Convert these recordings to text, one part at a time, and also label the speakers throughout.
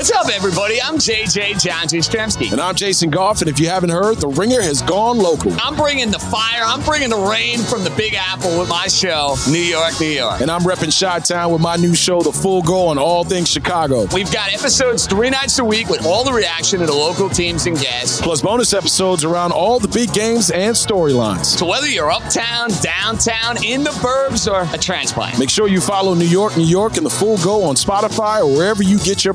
Speaker 1: What's up, everybody? I'm JJ John Jastremski.
Speaker 2: And I'm Jason Goff. And if you haven't heard, The Ringer has gone local.
Speaker 1: I'm bringing the fire. I'm bringing the rain from the Big Apple with my show, New York, New York.
Speaker 2: And I'm repping Chi Town with my new show, The Full Go on all things Chicago.
Speaker 1: We've got episodes three nights a week with all the reaction of the local teams and guests.
Speaker 2: Plus bonus episodes around all the big games and storylines.
Speaker 1: So whether you're uptown, downtown, in the burbs, or a transplant,
Speaker 2: make sure you follow New York, New York, and The Full Go on Spotify or wherever you get your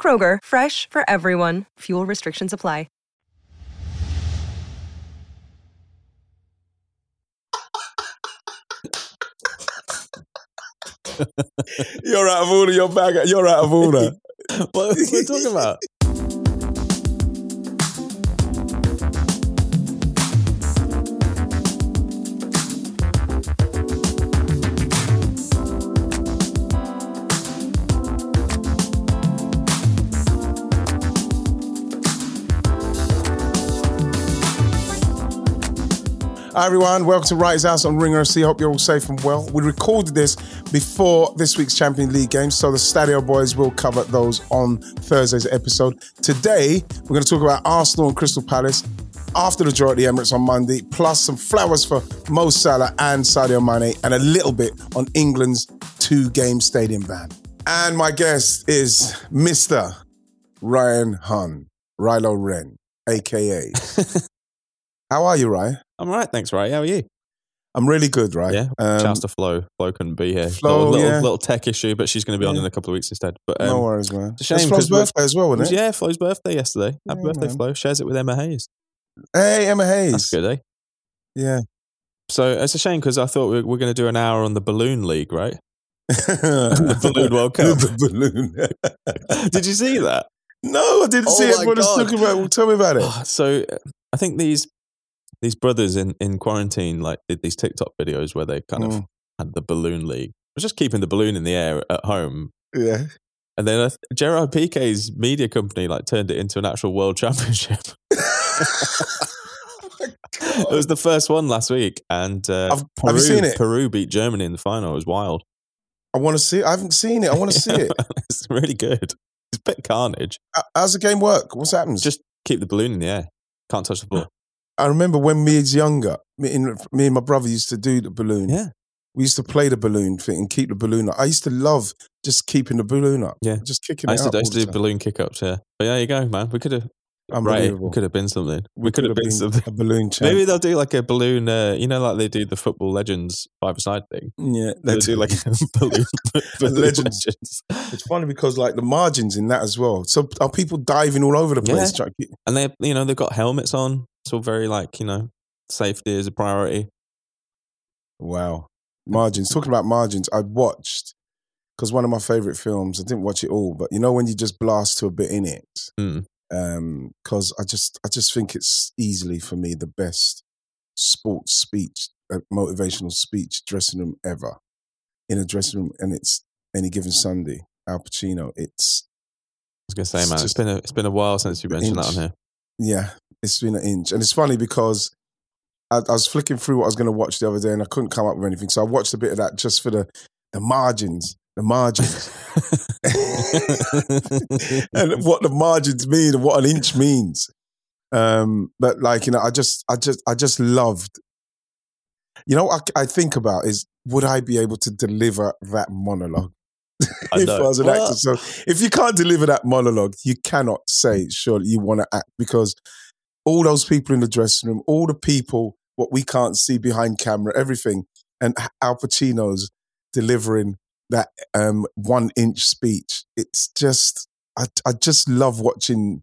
Speaker 3: Kroger, fresh for everyone. Fuel restrictions apply.
Speaker 2: you're out of order. You're back. You're out of order.
Speaker 4: what are we talking about?
Speaker 5: Hi everyone, welcome to Wrighty's House on Ringer FC. Hope you're all safe and well. We recorded this before this week's Champions League game, so the Stadio boys will cover those on Thursday's episode. Today, we're going to talk about Arsenal and Crystal Palace after the draw at the Emirates on Monday, plus some flowers for Mo Salah and Sadio Mane, and a little bit on England's two-game stadium ban. And my guest is Mr. Ryan Hunn, Rilo Ren, aka. How are you, Ryan?
Speaker 4: I'm all right, thanks, Ray. How are you?
Speaker 5: I'm really good, right?
Speaker 4: Yeah. Um, Shouts to Flo. Flo couldn't be here.
Speaker 5: Flo,
Speaker 4: little,
Speaker 5: yeah.
Speaker 4: little, little tech issue, but she's going to be on in a couple of weeks instead. But um,
Speaker 5: no worries, man.
Speaker 4: It's shame
Speaker 5: Flo's birthday as well, wasn't it?
Speaker 4: Yeah, Flo's birthday yesterday. Happy
Speaker 5: Yeah,
Speaker 4: birthday,
Speaker 5: man.
Speaker 4: Flo. Shares it with Emma Hayes.
Speaker 5: Hey, Emma Hayes.
Speaker 4: That's good, eh?
Speaker 5: Yeah.
Speaker 4: So it's a shame because I thought we were going to do an hour on the Balloon League, right? the Balloon World Cup.
Speaker 5: the balloon.
Speaker 4: Did you see that?
Speaker 5: no, I didn't
Speaker 4: Oh
Speaker 5: see it. What is talking about? Well, tell me about it.
Speaker 4: Oh, so I think these these brothers in, in quarantine like did these TikTok videos where they kind of
Speaker 5: Mm.
Speaker 4: had the balloon league. It was just keeping the balloon in the air at home.
Speaker 5: Yeah.
Speaker 4: And then uh, Gerard Pique's media company like turned it into an actual world championship. it was the first one last week, and uh,
Speaker 5: I've-
Speaker 4: Peru,
Speaker 5: have you seen it?
Speaker 4: Peru beat Germany in the final. It was wild.
Speaker 5: I want to see it. I haven't seen it. I want to see it.
Speaker 4: it's really good. It's a bit carnage.
Speaker 5: How's the game work? What's happening?
Speaker 4: Just keep the balloon in the air. Can't touch the floor.
Speaker 5: I remember when me was younger, me and, me and my brother used to do the balloon.
Speaker 4: Yeah.
Speaker 5: We used to play the balloon thing and keep the balloon up. I used to love just keeping the balloon up.
Speaker 4: Yeah.
Speaker 5: Just kicking
Speaker 4: I
Speaker 5: it
Speaker 4: used to,
Speaker 5: up.
Speaker 4: I used to do balloon kick ups. Yeah, but there you go, man. We could have right. We could have been something. We, could have been, something.
Speaker 5: a balloon champ.
Speaker 4: Maybe they'll do like a balloon. Uh, you know, like they do the football legends five side thing.
Speaker 5: yeah,
Speaker 4: They'll do like a balloon, balloon
Speaker 5: Legends.
Speaker 4: legends.
Speaker 5: It's funny because like the margins in that as well. So are people diving all over the place?
Speaker 4: Yeah.
Speaker 5: Trying to get,
Speaker 4: and they, you know, they've got helmets on. It's all very like you know, safety is a priority.
Speaker 5: wow, margins. Talking about margins, I watched because one of my favorite films. I didn't watch it all, but you know when you just blast to a bit in it.
Speaker 4: Mm.
Speaker 5: Because I just, I just think it's easily for me the best sports speech, uh, motivational speech dressing room ever. In a dressing room, and it's any given Sunday. Al Pacino. It's
Speaker 4: I was gonna say,
Speaker 5: It's
Speaker 4: man, it's been a it's been a while since you mentioned that on here.
Speaker 5: Yeah, it's been an inch. And it's funny because I, I was flicking through what I was going to watch the other day and I couldn't come up with anything. So I watched a bit of that just for the, the margins, the margins. and what the margins mean and what an inch means. Um, but like, you know, I just, I just, I just loved, you know, what I, I think about is would I be able to deliver that monologue? If I was an
Speaker 4: Well-
Speaker 5: actor. So if you can't deliver that monologue, you cannot say, sure, you want to act because all those people in the dressing room, all the people, what we can't see behind camera, everything, and Al Pacino's delivering that um, one inch speech. It's just, I, I just love watching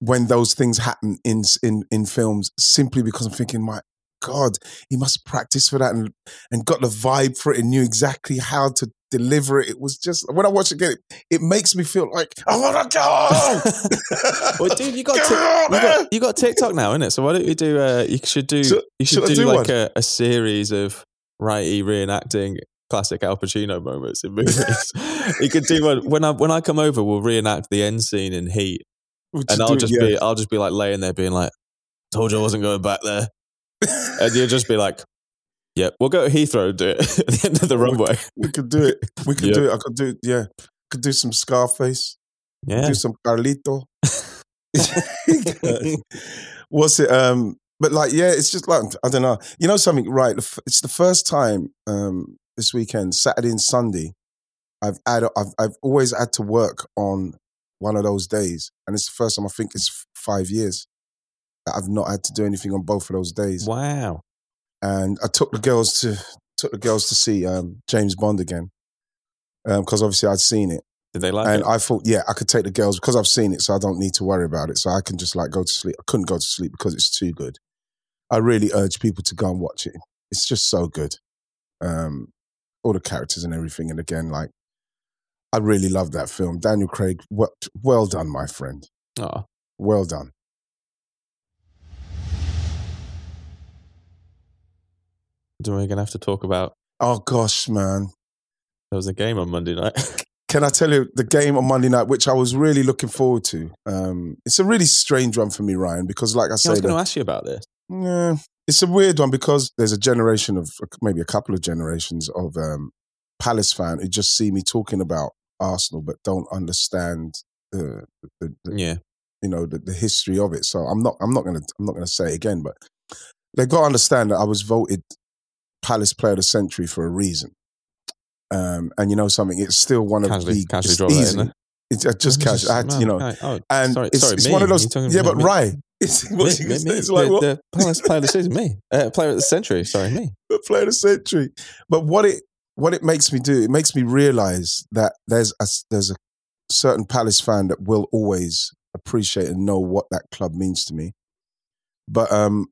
Speaker 5: when those things happen in in in films simply because I'm thinking, my God, he must practice for that and, and got the vibe for it and knew exactly how to deliver it. It was just, when I watch it again, it, it makes me feel like, I want to go.
Speaker 4: well, dude, you got,
Speaker 5: on,
Speaker 4: you got you got TikTok now, innit? So why don't you do? Uh, you should do.
Speaker 5: Should-
Speaker 4: you should,
Speaker 5: should
Speaker 4: do,
Speaker 5: do
Speaker 4: like a, a series of Wrighty reenacting classic Al Pacino moments in movies. you could do one when I when I come over. We'll reenact the end scene in Heat,
Speaker 5: Would
Speaker 4: and I'll just
Speaker 5: yeah.
Speaker 4: be I'll just be like laying there being like, "Told you I wasn't going back there," and you'll just be like. Yep, we'll go to Heathrow and do it at the end of the runway.
Speaker 5: We could do it. We could
Speaker 4: Yeah.
Speaker 5: do it. I could do it. Yeah. Could do some Scarface.
Speaker 4: Yeah,
Speaker 5: Do some Carlito. What's it? Um, but like, yeah, it's just like I don't know. You know something, right? It's the first time um this weekend, Saturday and Sunday. I've had, I've I've always had to work on one of those days, and it's the first time I think it's five years that I've not had to do anything on both of those days.
Speaker 4: wow.
Speaker 5: And I took the girls to took the girls to see um, James Bond again because obviously I'd seen it.
Speaker 4: Did they like
Speaker 5: And
Speaker 4: it?
Speaker 5: I thought, yeah, I could take the girls because I've seen it, so I don't need to worry about it. So I can just like go to sleep. I couldn't go to sleep because it's too good. I really urge people to go and watch it. It's just so good. Um, all the characters and everything. And again, like, I really love that film. Daniel Craig, well, well done, my friend.
Speaker 4: Oh,
Speaker 5: Well done.
Speaker 4: do we going to have to talk about?
Speaker 5: Oh gosh, man.
Speaker 4: There was a game on Monday night.
Speaker 5: Can I tell you the game on Monday night, which I was really looking forward to? Um, it's a really strange one for me, Ryan, because like I
Speaker 4: said,
Speaker 5: I
Speaker 4: was going to ask you about this.
Speaker 5: Yeah, it's a weird one because there's a generation of maybe a couple of generations of um, Palace fan who just see me talking about Arsenal but don't understand the, the, the
Speaker 4: Yeah,
Speaker 5: you know the, the history of it. So I'm not I'm not gonna I'm not gonna say it again, but they got to understand that I was voted Palace Player of the Century for a reason. Um, and you know something, it's still one of
Speaker 4: Casually-
Speaker 5: the
Speaker 4: casually
Speaker 5: it's
Speaker 4: drop that there.
Speaker 5: It's uh, just casual. I had to, you know.
Speaker 4: Oh,
Speaker 5: and
Speaker 4: sorry,
Speaker 5: it's,
Speaker 4: sorry,
Speaker 5: it's one of those. Yeah, but
Speaker 4: me.
Speaker 5: right, it's,
Speaker 4: Me,
Speaker 5: what
Speaker 4: me, me.
Speaker 5: it's like
Speaker 4: the,
Speaker 5: what
Speaker 4: the player of the season, me. Uh, player of the century, sorry, me.
Speaker 5: the player of the century. But what it what it makes me do, it makes me realize that there's a, there's a certain Palace fan that will always appreciate and know what that club means to me. But um,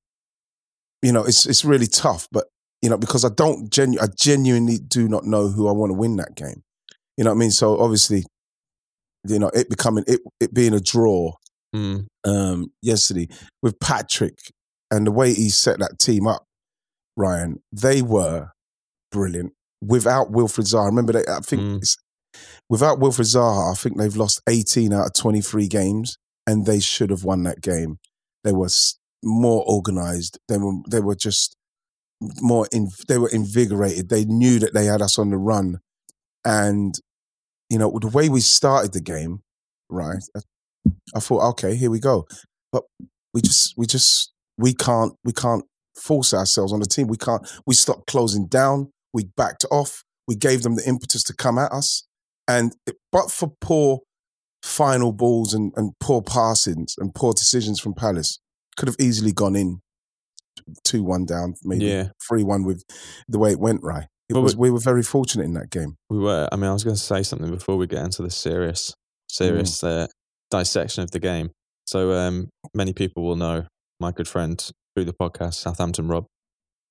Speaker 5: you know, it's it's really tough. But you know, because I don't genu- I genuinely do not know who I want to win that game. You know what I mean? So obviously, you know, it becoming it it being a draw
Speaker 4: Mm.
Speaker 5: um, yesterday with Patrick and the way he set that team up, Ryan, they were brilliant. Without Wilfred Zaha, remember they, I think
Speaker 4: Mm.
Speaker 5: it's, without Wilfred Zaha, I think they've lost 18 out of 23 games and they should have won that game. They were more organized. They were, they were just more, in, they were invigorated. They knew that they had us on the run. And, you know, the way we started the game, right? I thought, okay, here we go. But we just, we just, we can't, we can't force ourselves on the team. We can't. We stopped closing down. We backed off. We gave them the impetus to come at us. And it- but for poor final balls and, and poor passings and poor decisions from Palace, could have easily gone in two one down, maybe
Speaker 4: Yeah.
Speaker 5: three one with the way it went. Right. It was.
Speaker 4: we-
Speaker 5: We were very fortunate in that game.
Speaker 4: We were. I mean, I was going to say something before we get into the serious, serious
Speaker 5: Mm.
Speaker 4: uh, dissection of the game. So um, many people will know my good friend through the podcast, Southampton Rob.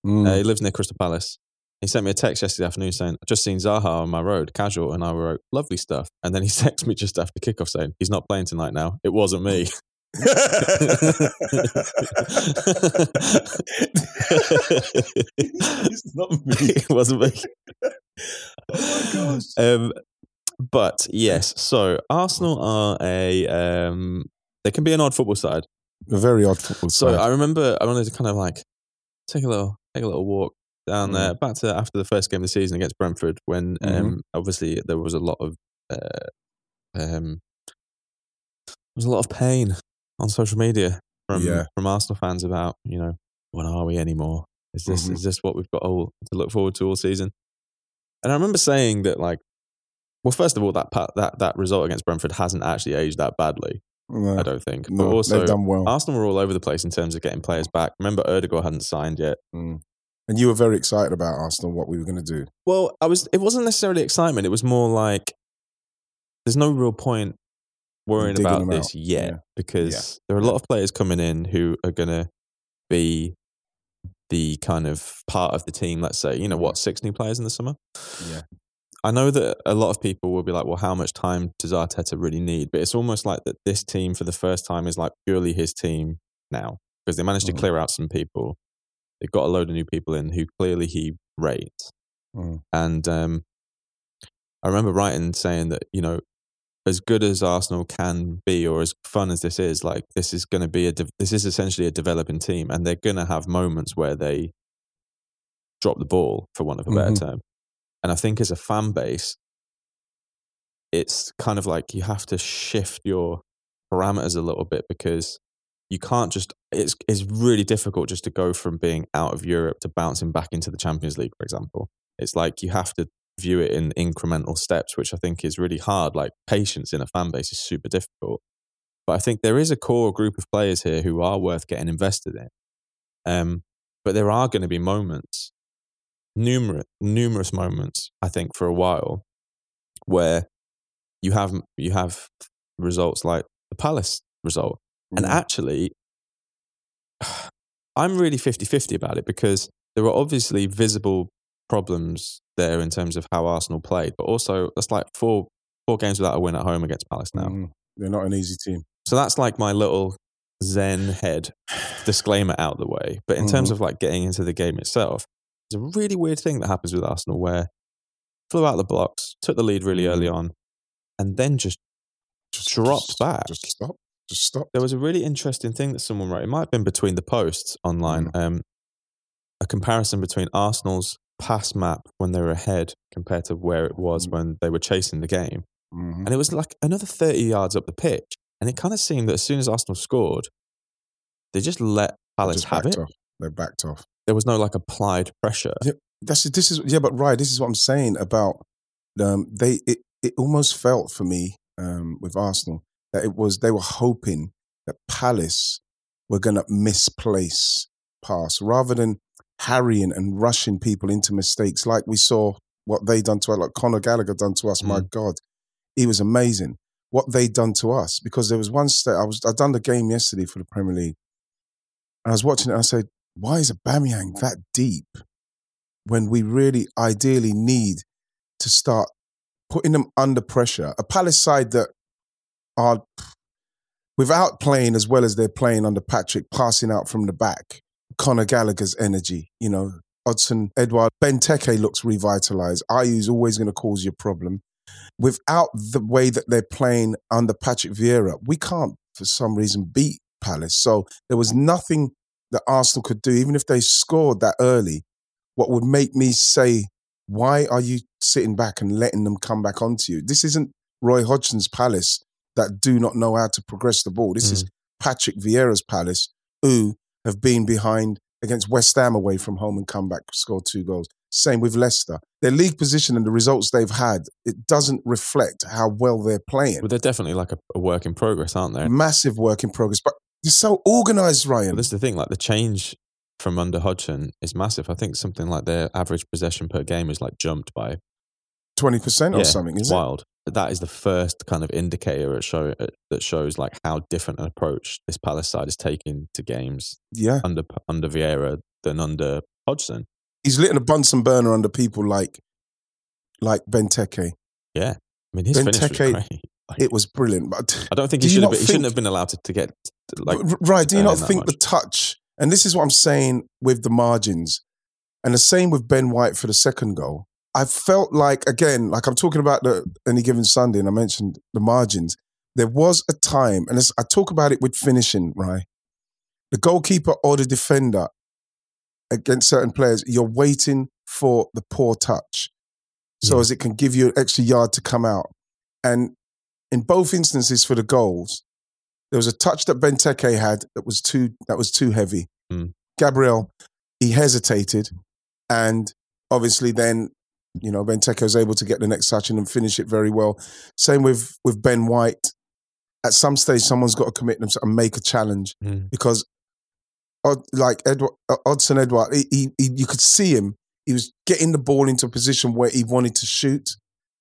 Speaker 5: Mm.
Speaker 4: Uh, he lives near Crystal Palace. He sent me a text yesterday afternoon saying, "I just seen Zaha on my road, casual," and I wrote, "Lovely stuff." And then he texted me just after kickoff saying, "He's not playing tonight now. It wasn't me."
Speaker 5: it's not me.
Speaker 4: it wasn't me.
Speaker 5: Oh my gosh.
Speaker 4: Um, but yes, so Arsenal are a um, they can be an odd football side.
Speaker 5: A very odd football
Speaker 4: So
Speaker 5: side.
Speaker 4: So I remember I wanted to kind of like take a little take a little walk down
Speaker 5: Mm.
Speaker 4: there back to after the first game of the season against Brentford when
Speaker 5: Mm-hmm.
Speaker 4: um, obviously there was a lot of uh, um, there was a lot of pain on social media from
Speaker 5: Yeah.
Speaker 4: from Arsenal fans about you know what are we anymore? Is this
Speaker 5: Mhm.
Speaker 4: is this what we've got all to look forward to all season? And I remember saying that like, well, first of all, that pa- that that result against Brentford hasn't actually aged that badly.
Speaker 5: No,
Speaker 4: I don't think.
Speaker 5: no,
Speaker 4: but also,
Speaker 5: well.
Speaker 4: Arsenal were all over the place in terms of getting players back. Remember, Ødegaard hadn't signed yet.
Speaker 5: Mm. And you were very excited about Arsenal, what we were going to do.
Speaker 4: Well, I was. It wasn't necessarily excitement. It was more like there's no real point worrying about this
Speaker 5: out.
Speaker 4: yet
Speaker 5: Yeah.
Speaker 4: because there are a lot of players coming in who are going to be the kind of part of the team. Let's say you know what six new players in the summer.
Speaker 5: Yeah.
Speaker 4: I know that a lot of people will be like, well, how much time does Arteta really need? But it's almost like that this team for the first time is like purely his team now because they managed to
Speaker 5: Mhm.
Speaker 4: clear out some people. They've got a load of new people in who clearly he rates.
Speaker 5: Mm.
Speaker 4: And um, I remember writing saying that, you know, as good as Arsenal can be or as fun as this is, like this is going to be a, de- this is essentially a developing team and they're going to have moments where they drop the ball, for want of a better
Speaker 5: Mhm.
Speaker 4: term. And I think as a fan base, it's kind of like you have to shift your parameters a little bit because you can't just it's it's really difficult just to go from being out of Europe to bouncing back into the Champions League, for example. It's like you have to view it in incremental steps, which I think is really hard. Like patience in a fan base is super difficult. But I think there is a core group of players here who are worth getting invested in. Um, but there are going to be moments, numerous numerous moments, I think, for a while, where you have you have results like the Palace result. And
Speaker 5: Mm.
Speaker 4: actually, I'm really 50 50 about it because there are obviously visible problems there in terms of how Arsenal played, but also that's like four four games without a win at home against Palace now.
Speaker 5: Mhm. They're not an easy team.
Speaker 4: So that's like my little Zen head disclaimer out the way. But in terms
Speaker 5: Mhm.
Speaker 4: of like getting into the game itself, there's a really weird thing that happens with Arsenal where flew out the blocks, took the lead really early on, and then just
Speaker 5: Just
Speaker 4: dropped
Speaker 5: just-
Speaker 4: back.
Speaker 5: Just stop. Just stop.
Speaker 4: There was a really interesting thing that someone wrote. It might have been between the posts online.
Speaker 5: Mm.
Speaker 4: Um, a comparison between Arsenal's pass map when they were ahead compared to where it was
Speaker 5: Mm.
Speaker 4: when they were chasing the game,
Speaker 5: Mhm.
Speaker 4: and it was like another thirty yards up the pitch. And it kind of seemed that as soon as Arsenal scored, they just let Palace
Speaker 5: just
Speaker 4: have it.
Speaker 5: off. They backed off.
Speaker 4: There was no like applied pressure.
Speaker 5: Yeah. That's this is yeah, but right. This is what I'm saying about um. They it it almost felt for me um with Arsenal that it was they were hoping that Palace were going to misplace pass rather than harrying and rushing people into mistakes like we saw what they done to us, like Conor Gallagher done to us. My God, he was amazing. What they done to us because there was one state I was I done the game yesterday for the Premier League. And I was watching it and I said, why is Aubameyang that deep when we really ideally need to start putting them under pressure? A Palace side that are without playing as well as they're playing under Patrick, passing out from the back. Conor Gallagher's energy, you know, Odsonne, Edouard, Benteke looks revitalized. Ayew's always going to cause you a problem. Without the way that they're playing under Patrick Vieira, we can't, for some reason, beat Palace. So there was nothing that Arsenal could do, even if they scored that early, what would make me say, why are you sitting back and letting them come back onto you? This isn't Roy Hodgson's Palace that do not know how to progress the ball. This is mm. Patrick Vieira's Palace, who have been behind against West Ham away from home and come back, scored two goals. Same with Leicester. Their league position and the results they've had, it doesn't reflect how well they're playing.
Speaker 4: But they're definitely like a, a work in progress, aren't they?
Speaker 5: Massive work in progress, but you're so organized, Ryan.
Speaker 4: Is the thing, like the change from under Hodgson is massive. I think something like their average possession per game is like jumped by
Speaker 5: 20% or
Speaker 4: Yeah,
Speaker 5: something, isn't it?
Speaker 4: wild. That is the first kind of indicator at show, that shows like how different an approach this Palace side is taking to games
Speaker 5: Yeah.
Speaker 4: under under Vieira than under Hodgson.
Speaker 5: He's lit a Bunsen burner under people like like Benteke.
Speaker 4: Yeah, I mean his finish was
Speaker 5: Benteke,
Speaker 4: great. Like,
Speaker 5: It was brilliant. But
Speaker 4: I don't think he should have.
Speaker 5: not
Speaker 4: Been, he shouldn't have been allowed to, to get like.
Speaker 5: Right. Do you
Speaker 4: uh,
Speaker 5: not
Speaker 4: that
Speaker 5: think the touch, and this is what I'm saying with the margins, and the same with Ben White for the second goal. I felt like, again, like I'm talking about the any given Sunday, and I mentioned the margins. There was a time, and I talk about it with finishing, right? The goalkeeper or the defender against certain players, you're waiting for the poor touch so
Speaker 4: Yeah.
Speaker 5: as it can give you an extra yard to come out. And in both instances for the goals, there was a touch that Benteke had that was too that was too heavy.
Speaker 4: Mm.
Speaker 5: Gabriel, he hesitated, and obviously then you know Benteke was able to get the next touch and finish it very well. Same with with Ben White. At some stage, someone's got to commit themselves and make a challenge
Speaker 4: Mm.
Speaker 5: because, like Edouard, Odsonne Edouard, he, he, he, you could see him. He was getting the ball into a position where he wanted to shoot,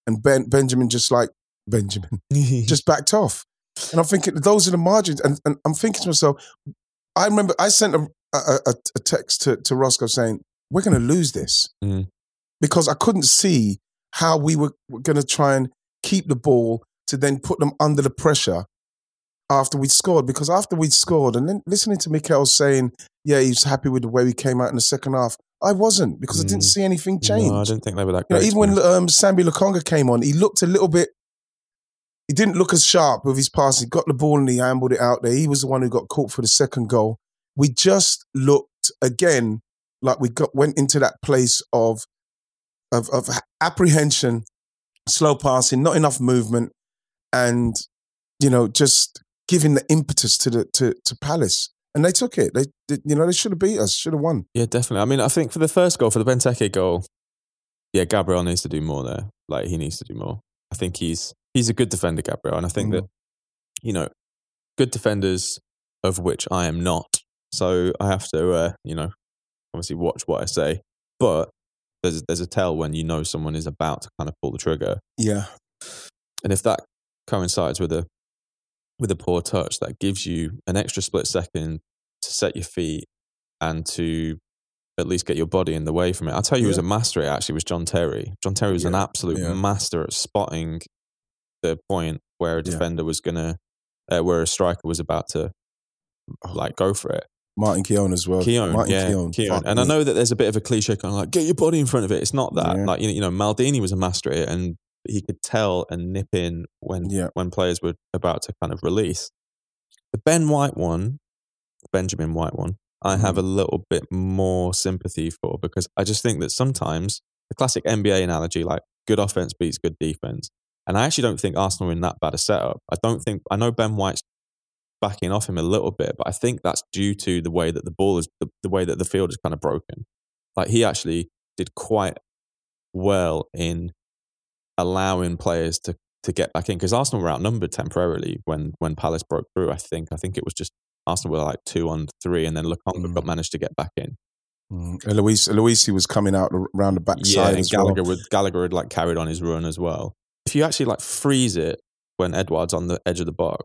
Speaker 5: and ben, Benjamin just like Benjamin just backed off. And I'm thinking those are the margins. And, and I'm thinking to myself, I remember I sent a a, a, text to, to Roscoe saying, We're going to lose this.
Speaker 4: Mm.
Speaker 5: Because I couldn't see how we were, were going to try and keep the ball to then put them under the pressure after we'd scored. Because after we'd scored, and then listening to Mikel saying, Yeah, he's happy with the way we came out in the second half, I wasn't because I didn't
Speaker 4: Mm.
Speaker 5: see anything change.
Speaker 4: No, I didn't think they were that
Speaker 5: You know,
Speaker 4: great.
Speaker 5: even when um, Sambi Lokonga came on, he looked a little bit. He didn't look as sharp with his passing. Got the ball and he ambled it out there. He was the one who got caught for the second goal. We just looked again like we got went into that place of of, of apprehension, slow passing, not enough movement, and you know just giving the impetus to the to, to Palace. And they took it. They, did you know they should have beat us. Should have won.
Speaker 4: Yeah, definitely. I mean, I think for the first goal, for the Benteke goal, yeah, Gabriel needs to do more there. Like he needs to do more. I think he's he's a good defender, Gabriel, and I think
Speaker 5: Mm.
Speaker 4: that you know, good defenders of which I am not. So I have to, uh, you know, obviously watch what I say. But there's there's a tell when you know someone is about to kind of pull the trigger,
Speaker 5: Yeah.
Speaker 4: and if that coincides with a with a poor touch, that gives you an extra split second to set your feet and to at least get your body in the way from it. I'll tell you, who was a master at it actually was John Terry. John Terry was an absolute
Speaker 5: yeah.
Speaker 4: master at spotting the point where a
Speaker 5: Yeah.
Speaker 4: defender was gonna, uh, where a striker was about to like go for it.
Speaker 5: Martin Keown as well.
Speaker 4: Keown,
Speaker 5: Martin
Speaker 4: yeah,
Speaker 5: Keown.
Speaker 4: Keown. And I know that there's a bit of a cliche kind of like get your body in front of it. It's not that.
Speaker 5: Yeah.
Speaker 4: Like you know, you know, Maldini was a master at it, and he could tell and nip in when
Speaker 5: Yeah.
Speaker 4: when players were about to kind of release. The Ben White one, Benjamin White one, I have
Speaker 5: Mm.
Speaker 4: a little bit more sympathy for because I just think that sometimes the classic NBA analogy, like good offense beats good defense. And I actually don't think Arsenal are in that bad a setup. I don't think I know Ben White's backing off him a little bit, but I think that's due to the way that the ball is the, the way that the field is kind of broken. Like he actually did quite well in allowing players to to get back in because Arsenal were outnumbered temporarily when when Palace broke through. I think I think it was just Arsenal were like two on three, and then Lokonga
Speaker 5: Mm.
Speaker 4: got managed to get back in.
Speaker 5: Mm. Eloise, Eloise was coming out around the
Speaker 4: Yeah,
Speaker 5: backside
Speaker 4: and
Speaker 5: as
Speaker 4: Gallagher
Speaker 5: well.
Speaker 4: would Gallagher had like carried on his run as well. If you actually like freeze it when Edouard's on the edge of the box,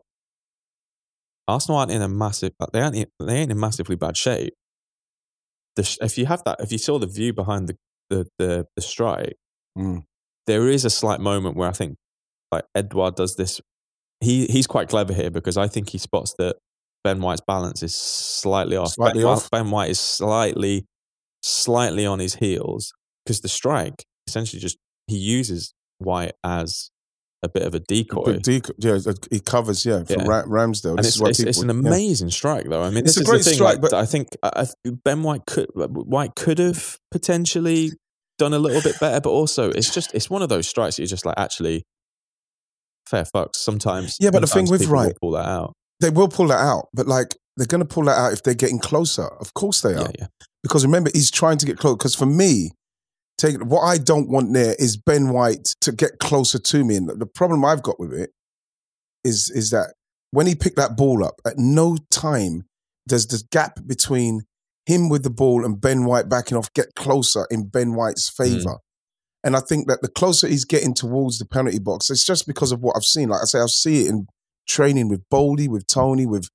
Speaker 4: Arsenal aren't in a massive. They aren't. in- They ain't in massively bad shape. The, if you have that, if you saw the view behind the the the, the strike,
Speaker 5: Mm.
Speaker 4: there is a slight moment where I think like Edouard does this. He he's quite clever here because I think he spots that Ben White's balance is slightly off.
Speaker 5: Slightly
Speaker 4: ben,
Speaker 5: off?
Speaker 4: Ben White is slightly slightly on his heels because the strike essentially just he uses White as a bit of a decoy.
Speaker 5: But Dec- yeah, he covers, yeah, for
Speaker 4: Yeah.
Speaker 5: Ra- Ramsdale.
Speaker 4: and
Speaker 5: This
Speaker 4: it's,
Speaker 5: is
Speaker 4: it's, it's
Speaker 5: people-
Speaker 4: an
Speaker 5: yeah.
Speaker 4: amazing strike, though. I mean,
Speaker 5: It's
Speaker 4: this
Speaker 5: a
Speaker 4: is
Speaker 5: great
Speaker 4: the thing.
Speaker 5: strike,
Speaker 4: like,
Speaker 5: but-
Speaker 4: I think I, Ben White could White could have potentially done a little bit better, but also it's just it's one of those strikes that you're just like actually fair fucks. Sometimes,
Speaker 5: Yeah, but the thing
Speaker 4: sometimes
Speaker 5: with
Speaker 4: will pull that out.
Speaker 5: They will pull that out, but like they're going to pull that out if they're getting closer. Of course they are.
Speaker 4: Yeah, yeah.
Speaker 5: Because remember, he's trying to get close. Because for me, take what I don't want there is Ben White to get closer to me. And the problem I've got with it is is that when he picked that ball up, at no time does the gap between him with the ball and Ben White backing off get closer in Ben White's hmm. favor. And I think that the closer he's getting towards the penalty box, it's just because of what I've seen. Like I say, I see it in training with Bouldy, with Tony, with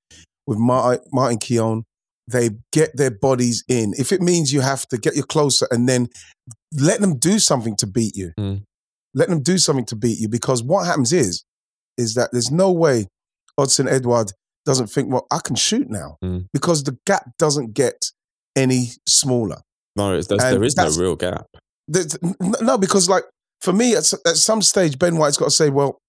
Speaker 5: with Martin, Martin Keown. They get their bodies in. If it means you have to get you closer and then let them do something to beat you.
Speaker 4: Mm.
Speaker 5: Let them do something to beat you. Because what happens is, is that there's no way Odsonne Edouard doesn't think, well, I can shoot now.
Speaker 4: Mm.
Speaker 5: Because the gap doesn't get any smaller.
Speaker 4: No, it's, there's,
Speaker 5: And
Speaker 4: there is no real gap.
Speaker 5: No, because like for me, at, at some stage, Ben White's got to say, "Well,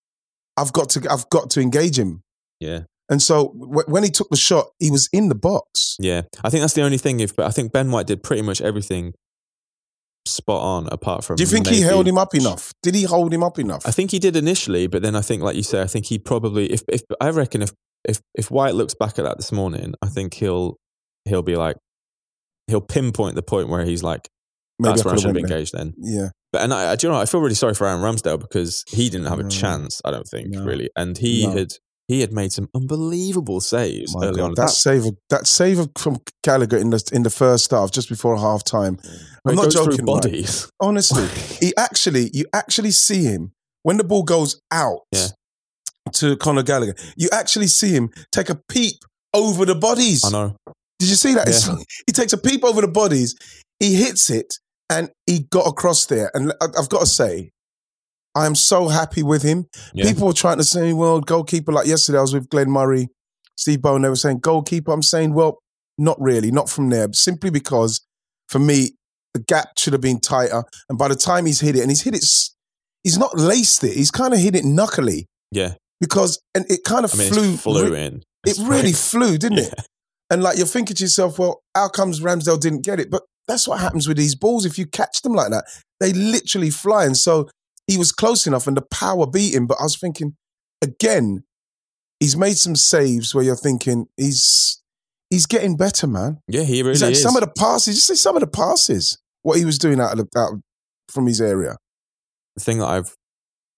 Speaker 5: I've got to, I've got to engage him."
Speaker 4: Yeah,
Speaker 5: And so w- when he took the shot, he was in the box.
Speaker 4: yeah. I think that's the only thing. If but I think Ben White did pretty much everything spot on, apart from.
Speaker 5: Do you think he held him up enough? Did he hold him up enough?
Speaker 4: I think he did initially, but then I think, like you say, I think he probably if if I reckon if if if White looks back at that this morning, I think he'll he'll be like he'll pinpoint the point where he's like
Speaker 5: Maybe
Speaker 4: that's
Speaker 5: I
Speaker 4: where I should
Speaker 5: have
Speaker 4: have engaged then.
Speaker 5: Yeah,
Speaker 4: But and I, I do you know what? I feel really sorry for Aaron Ramsdale because he didn't have a
Speaker 5: No.
Speaker 4: chance. I don't think
Speaker 5: No.
Speaker 4: really, and he
Speaker 5: No.
Speaker 4: had he had made some unbelievable saves oh
Speaker 5: My
Speaker 4: early
Speaker 5: God,
Speaker 4: on.
Speaker 5: that save, that save from Gallagher in the in the first half, just before half time.
Speaker 4: Where
Speaker 5: I'm not joking. right?
Speaker 4: Bodies.
Speaker 5: Honestly, he actually, you actually see him when the ball goes out
Speaker 4: Yeah.
Speaker 5: to Conor Gallagher. You actually see him take a peep over the bodies.
Speaker 4: I know.
Speaker 5: Did you see that?
Speaker 4: Yeah.
Speaker 5: he takes a peep over the bodies, he hits it, and he got across there. And I've got to say, I'm so happy with him.
Speaker 4: Yeah.
Speaker 5: People were trying to say, well, goalkeeper, like yesterday I was with Glenn Murray, Steve Bowen, they were saying goalkeeper. I'm saying, well, not really, not from there, simply because for me, the gap should have been tighter. And by the time he's hit it, and he's hit it, he's not laced it, he's kind of hit it knuckly
Speaker 4: Yeah.
Speaker 5: because, and it kind of
Speaker 4: I mean,
Speaker 5: flew.
Speaker 4: it flew
Speaker 5: re-
Speaker 4: in.
Speaker 5: it really flew, didn't it? And like you're thinking to yourself, well, how comes Ramsdale didn't get it? But that's what happens with these balls. If you catch them like that, they literally fly. And so he was close enough and the power beat him. But I was thinking, again, he's made some saves where you're thinking he's he's getting better, man.
Speaker 4: Yeah, he really
Speaker 5: like
Speaker 4: is.
Speaker 5: some of the passes, just say some of the passes, what he was doing out of the out of- from his area.
Speaker 4: the thing that I've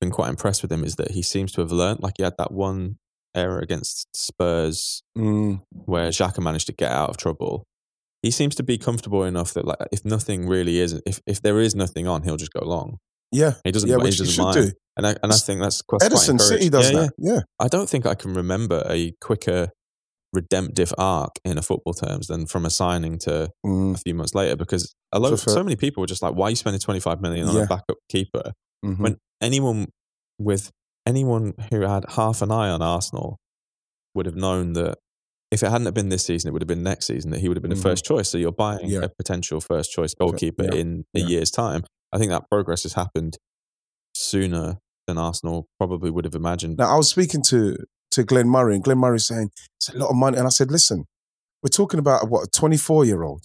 Speaker 4: been quite impressed with him is that he seems to have learned. Like he had that one error against Spurs
Speaker 5: Mm.
Speaker 4: where Xhaka managed to get out of trouble. He seems to be comfortable enough that like if nothing really is, if if there is nothing on, he'll just go long.
Speaker 5: Yeah,
Speaker 4: He doesn't.
Speaker 5: yeah,
Speaker 4: he
Speaker 5: which
Speaker 4: doesn't
Speaker 5: should
Speaker 4: mind.
Speaker 5: do.
Speaker 4: And I and I think that's quite,
Speaker 5: Ederson
Speaker 4: quite
Speaker 5: City does
Speaker 4: Yeah,
Speaker 5: that. Yeah.
Speaker 4: yeah. I don't think I can remember a quicker redemptive arc in a football terms than from a signing to
Speaker 5: Mm.
Speaker 4: a few months later because a lot,
Speaker 5: For-
Speaker 4: so many people were just like, "Why are you spending twenty five million on
Speaker 5: Yeah.
Speaker 4: a backup keeper?"
Speaker 5: Mhm.
Speaker 4: when anyone with anyone who had half an eye on Arsenal would have known that if it hadn't been this season, it would have been next season that he would have been
Speaker 5: Mhm.
Speaker 4: a first choice. So you're buying
Speaker 5: Yeah.
Speaker 4: a potential first choice goalkeeper
Speaker 5: Yeah.
Speaker 4: in a year's time. I think that progress has happened sooner than Arsenal probably would have imagined.
Speaker 5: Now I was speaking to to Glenn Murray, and Glenn Murray saying it's a lot of money, and I said, listen, we're talking about what a 24 year old,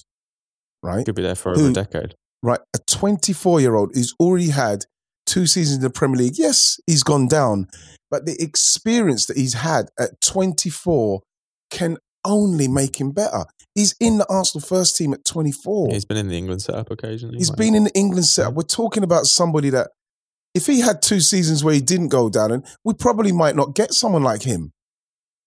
Speaker 5: right?
Speaker 4: Could be there for
Speaker 5: Who-
Speaker 4: over a decade.
Speaker 5: Right, a 24 year old who's already had two seasons in the Premier League. Yes, he's gone down, but the experience that he's had at 24 can only make him better. He's in the Arsenal first team at 24.
Speaker 4: He's been in the England setup occasionally.
Speaker 5: He's
Speaker 4: like-
Speaker 5: been in the England setup. We're talking about somebody that, if he had two seasons where he didn't go down, and we probably might not get someone like him.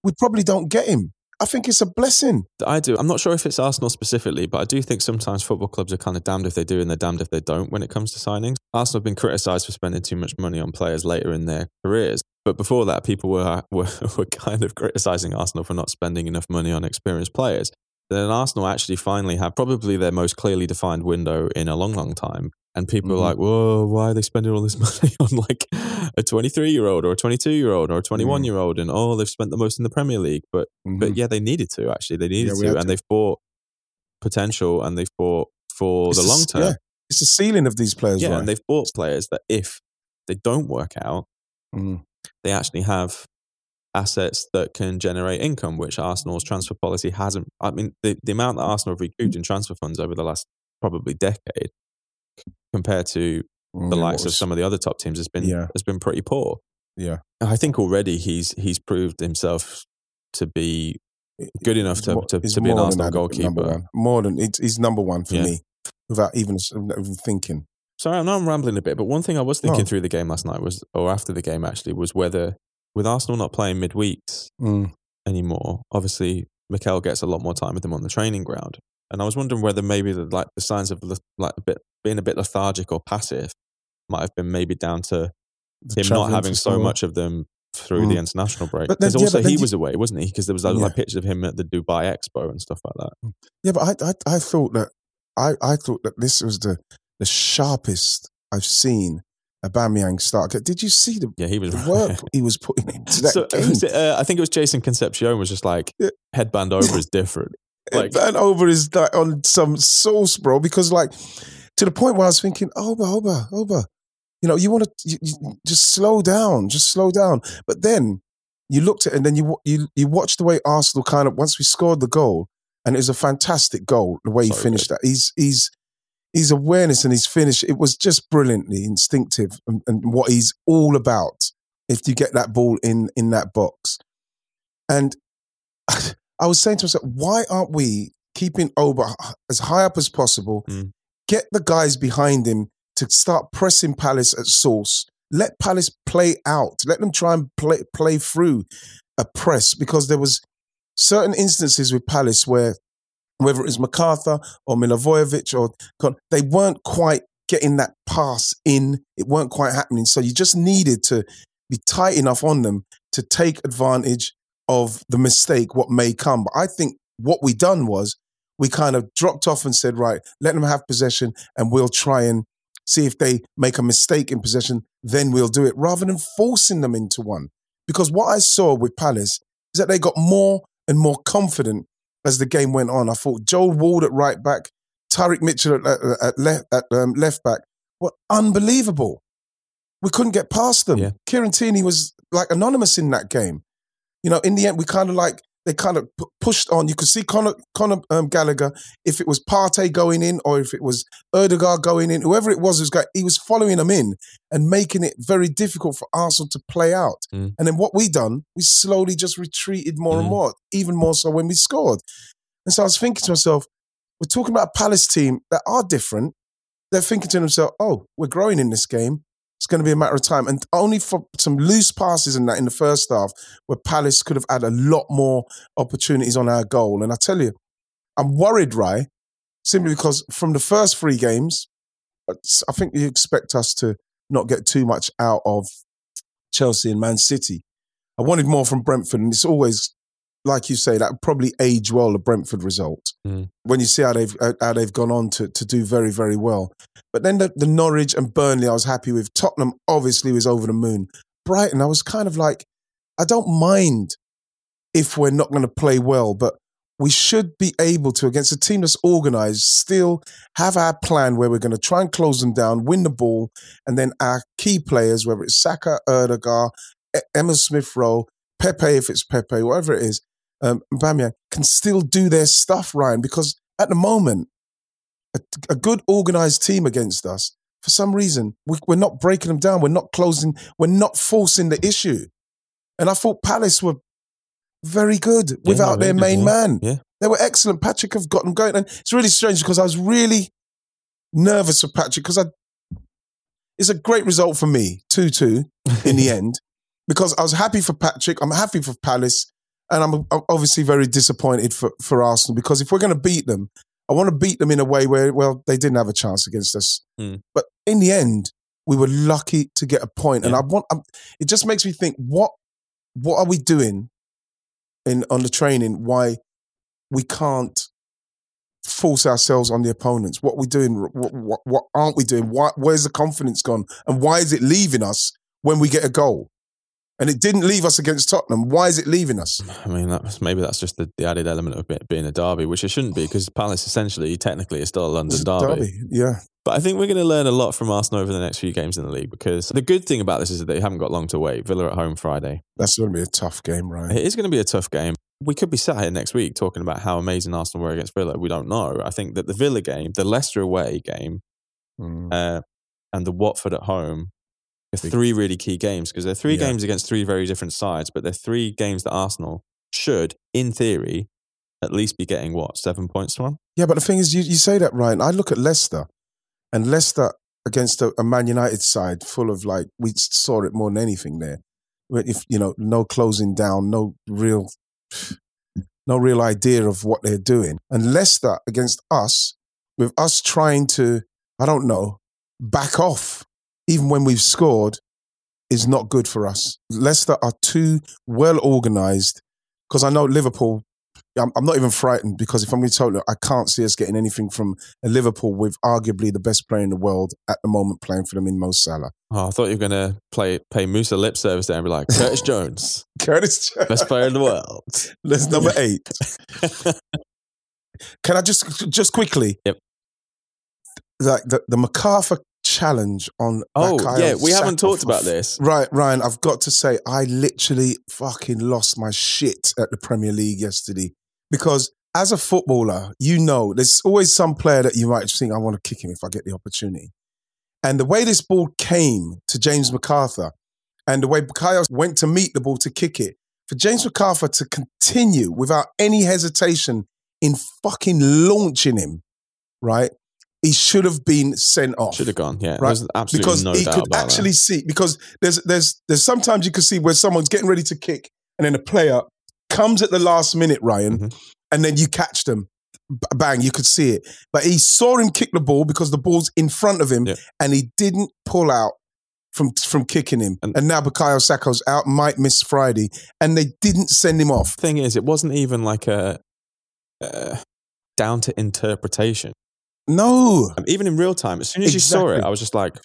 Speaker 5: We probably don't get him. I think it's a blessing.
Speaker 4: I do. I'm not sure if it's Arsenal specifically, but I do think sometimes football clubs are kind of damned if they do and they're damned if they don't when it comes to signings. Arsenal have been criticised for spending too much money on players later in their careers. But before that, people were, were, were kind of criticising Arsenal for not spending enough money on experienced players. Then Arsenal actually finally have probably their most clearly defined window in a long, long time. And people
Speaker 5: Mhm.
Speaker 4: are like, whoa, why are they spending all this money on like a 23 year old or a 22 year old or a 21 year old? And oh, they've spent the most in the Premier League. But but yeah, they needed to actually. They needed
Speaker 5: Mm-hmm.
Speaker 4: to, and
Speaker 5: to.
Speaker 4: they've bought potential, and they've bought for
Speaker 5: It's
Speaker 4: the
Speaker 5: the
Speaker 4: long term.
Speaker 5: yeah, it's the ceiling of these players,
Speaker 4: Yeah,
Speaker 5: right?
Speaker 4: and they've bought players that if they don't work out,
Speaker 5: Mhm.
Speaker 4: they actually have assets that can generate income, which Arsenal's transfer policy hasn't. I mean, the, the amount that Arsenal have recouped in transfer funds over the last probably decade compared to
Speaker 5: Mm,
Speaker 4: the likes of some of the other top teams has been
Speaker 5: Yeah.
Speaker 4: has been pretty poor.
Speaker 5: Yeah.
Speaker 4: I think already he's he's proved himself to be good enough to, to, to be an Arsenal goalkeeper.
Speaker 5: More than it's, he's number one for
Speaker 4: Yeah.
Speaker 5: me, without even, even thinking.
Speaker 4: Sorry, I know I'm rambling a bit, but one thing I was thinking through the game last night was, or after the game actually, was whether with Arsenal not playing midweeks
Speaker 5: Mm.
Speaker 4: anymore, obviously Mikel gets a lot more time with them on the training ground, and I was wondering whether maybe the, like the signs of like a bit being a bit lethargic or passive might have been maybe down to
Speaker 5: The
Speaker 4: him not having so much of them through the
Speaker 5: Mm.
Speaker 4: international break.
Speaker 5: But then-
Speaker 4: Because
Speaker 5: yeah,
Speaker 4: also
Speaker 5: but
Speaker 4: he
Speaker 5: you-
Speaker 4: was away, wasn't he? Because there was those
Speaker 5: Yeah.
Speaker 4: like pictures of him at the Dubai Expo and stuff like that.
Speaker 5: Yeah, but I, I, I thought that I, I thought that this was the the sharpest I've seen a Aubameyang start. Did you see the,
Speaker 4: Yeah, he was
Speaker 5: the work he was putting into that
Speaker 4: So,
Speaker 5: game?
Speaker 4: was uh, I think it was Jason Concepcion was just like
Speaker 5: Yeah.
Speaker 4: headband Auba is different. Like-
Speaker 5: and Auba is like on some sauce, bro. Because like to the point where I was thinking, Oba, Oba, Oba, you know, you want to just slow down, just slow down. But then you looked at it and then you you you watched the way Arsenal kind of once we scored the goal, and it was a fantastic goal the way he
Speaker 4: So
Speaker 5: finished that. He's he's his awareness and his finish. It was just brilliantly instinctive and, and what he's all about. If you get that ball in in that box, and I was saying to myself, why aren't we keeping Oba as high up as possible?
Speaker 4: Mm.
Speaker 5: Get the guys behind him to start pressing Palace at source. Let Palace play out. Let them try and play play through a press because there was certain instances with Palace where whether it was McArthur or Milivojevic or they weren't quite getting that pass in. It weren't quite happening. So you just needed to be tight enough on them to take advantage of the mistake, what may come. But I think what we done was we kind of dropped off and said, right, let them have possession and we'll try and see if they make a mistake in possession, then we'll do it, rather than forcing them into one. Because what I saw with Palace is that they got more and more confident as the game went on. I thought Joel Ward at right back, Tyrick Mitchell at, at, at, left, at um, left back were unbelievable. We couldn't get past them.
Speaker 4: Yeah.
Speaker 5: Kieran Tierney was like anonymous in that game. You know, in the end, we kind of like they kind of pu- pushed on. You could see Conor, Conor um, Gallagher, if it was Partey going in or if it was Ødegaard going in, whoever it was, was going, he was following them in and making it very difficult for Arsenal to play out.
Speaker 4: Mm.
Speaker 5: And then what we done, we slowly just retreated more and
Speaker 4: Mm.
Speaker 5: more, even more so when we scored. And so I was thinking to myself, we're talking about a Palace team that are different. They're thinking to themselves, oh, we're growing in this game. It's going to be a matter of time. And only for some loose passes and that in the first half, where Palace could have had a lot more opportunities on our goal. And I tell you, I'm worried, Rye, simply because from the first three games, I think you expect us to not get too much out of Chelsea and Man City. I wanted more from Brentford, and it's always, like you say, that probably age well the Brentford result
Speaker 4: Mm.
Speaker 5: when you see how they've uh, how they've gone on to to do very very well. But then the, the Norwich and Burnley, I was happy with. Tottenham obviously was over the moon. Brighton, I was kind of like, I don't mind if we're not going to play well, but we should be able to, against a team that's organised, still have our plan where we're going to try and close them down, win the ball, and then our key players, whether it's Saka, Ødegaard, E- Emma Smith Rowe, Pepe, if it's Pepe, whatever it is, um, can still do their stuff, Ryan, because at the moment, a, a good organised team against us, for some reason, we, we're not breaking them down. We're not closing, we're not forcing the issue. And I thought Palace were very good without their main
Speaker 4: yeah.
Speaker 5: man.
Speaker 4: Yeah.
Speaker 5: They were excellent. Patrick have got them going. And it's really strange because I was really nervous for Patrick because I it's a great result for me, 2 2 in the end, because I was happy for Patrick. I'm happy for Palace. And I'm I'm obviously very disappointed for, for Arsenal because if we're going to beat them, I want to beat them in a way where, well, they didn't have a chance against us.
Speaker 4: Hmm.
Speaker 5: But in the end, we were lucky to get a point. And I want, i it just makes me think, what what are we doing in on the training? Why we can't force ourselves on the opponents? What we doing? What, what, what aren't we doing? Why, where's the confidence gone? And why is it leaving us when we get a goal? And it didn't leave us against Tottenham. Why is it leaving us?
Speaker 4: I mean, that's, maybe that's just the, the added element of it being a derby, which it shouldn't be because Palace essentially, technically, is still a London
Speaker 5: a
Speaker 4: derby.
Speaker 5: Yeah.
Speaker 4: But I think we're going to learn a lot from Arsenal over the next few games in the league because the good thing about this is that they haven't got long to wait. Villa at home Friday.
Speaker 5: That's going to be a tough game, right?
Speaker 4: It is going to be a tough game. We could be sat here next week talking about how amazing Arsenal were against Villa. We don't know. I think that the Villa game, the Leicester away game,
Speaker 5: Mm.
Speaker 4: uh, and the Watford at home three really key games because they're three
Speaker 5: Yeah.
Speaker 4: games against three very different sides, but they're three games that Arsenal should, in theory, at least be getting what seven points from.
Speaker 5: Yeah, but the thing is, you, you say that, Ryan. I look at Leicester, and Leicester against a, a Man United side full of like we saw it more than anything there. If you know, no closing down, no real, no real idea of what they're doing, and Leicester against us, with us trying to, I don't know, back off, even when we've scored, is not good for us. Leicester are too well organised. Because I know Liverpool I'm, I'm not even frightened because if I'm going to tell you, I can't see us getting anything from a Liverpool with arguably the best player in the world at the moment playing for them in Mo Salah.
Speaker 4: Oh, I thought you were going to play pay Musa lip service there and be like Curtis Jones,
Speaker 5: Curtis, Jones,
Speaker 4: best player in the world.
Speaker 5: that's number eight. Can I just just quickly?
Speaker 4: Yep.
Speaker 5: Like the, the McArthur challenge on.
Speaker 4: Oh yeah, we haven't talked about this.
Speaker 5: Right, Ryan, I've got to say, I literally fucking lost my shit at the Premier League yesterday because as a footballer, you know, there's always some player that you might think, I want to kick him if I get the opportunity. And the way this ball came to James McArthur and the way Bukayo went to meet the ball to kick it, for James McArthur to continue without any hesitation in fucking launching him, right? He should have been sent off
Speaker 4: Should have gone. Yeah,
Speaker 5: Right, because
Speaker 4: no
Speaker 5: he could actually see because there's there's there's sometimes you can see where someone's getting ready to kick and then a player comes at the last minute, Ryan,
Speaker 4: Mhm.
Speaker 5: and then you catch them. Bang, you could see it. But he saw him kick the ball because the ball's in front of him
Speaker 4: Yeah.
Speaker 5: and he didn't pull out from from kicking him.
Speaker 4: And-
Speaker 5: And, now Bukayo Saka's out, might miss Friday, and they didn't send him off.
Speaker 4: Thing is, it wasn't even like a. Uh, down to interpretation.
Speaker 5: No.
Speaker 4: Even in real time, as soon as you saw it, I was just like,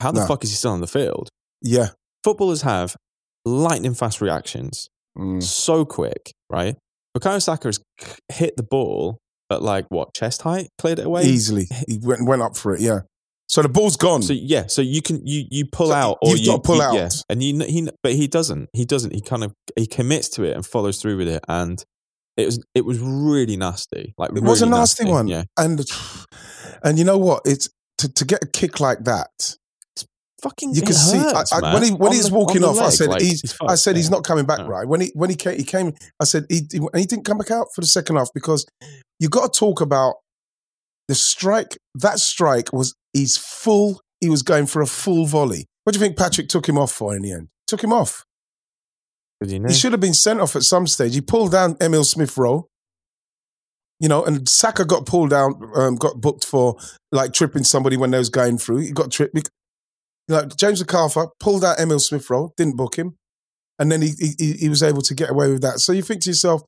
Speaker 4: how the
Speaker 5: No.
Speaker 4: fuck is he still on the field?
Speaker 5: Yeah.
Speaker 4: Footballers have lightning fast reactions,
Speaker 5: Mm.
Speaker 4: so quick, right? Bukayo Saka has hit the ball at like what chest height, cleared it away
Speaker 5: Easily. He went, went up for it. Yeah. So the ball's gone.
Speaker 4: So yeah, so you can you you pull
Speaker 5: So
Speaker 4: out or
Speaker 5: you've
Speaker 4: you
Speaker 5: got to pull out.
Speaker 4: yeah, and you he but he doesn't he doesn't he kind of he commits to it and follows through with it and it was it was really nasty like
Speaker 5: It was a
Speaker 4: really
Speaker 5: nasty one.
Speaker 4: yeah
Speaker 5: and and you know what? It's to, to get a kick like that.
Speaker 4: fucking
Speaker 5: You can see I, I, when he when
Speaker 4: On
Speaker 5: he's
Speaker 4: the-
Speaker 5: walking
Speaker 4: on
Speaker 5: off. I said
Speaker 4: like,
Speaker 5: he's.
Speaker 4: he's
Speaker 5: I said he's not coming back
Speaker 4: No.
Speaker 5: right. When he when he came, he came. I said he he- and he didn't come back out for the second half because you got to talk about the strike. That strike was he's full. He was going for a full volley. What do you think Patrick took him off for in the end? Took him off.
Speaker 4: Did you know?
Speaker 5: He should have been sent off at some stage. He pulled down Emile Smith Rowe. You know, and Saka got pulled down, um, got booked for like tripping somebody when they was going through. He got tripped. Like James McArthur pulled out Emile Smith Rowe, didn't book him, and then he, he he was able to get away with that. So you think to yourself,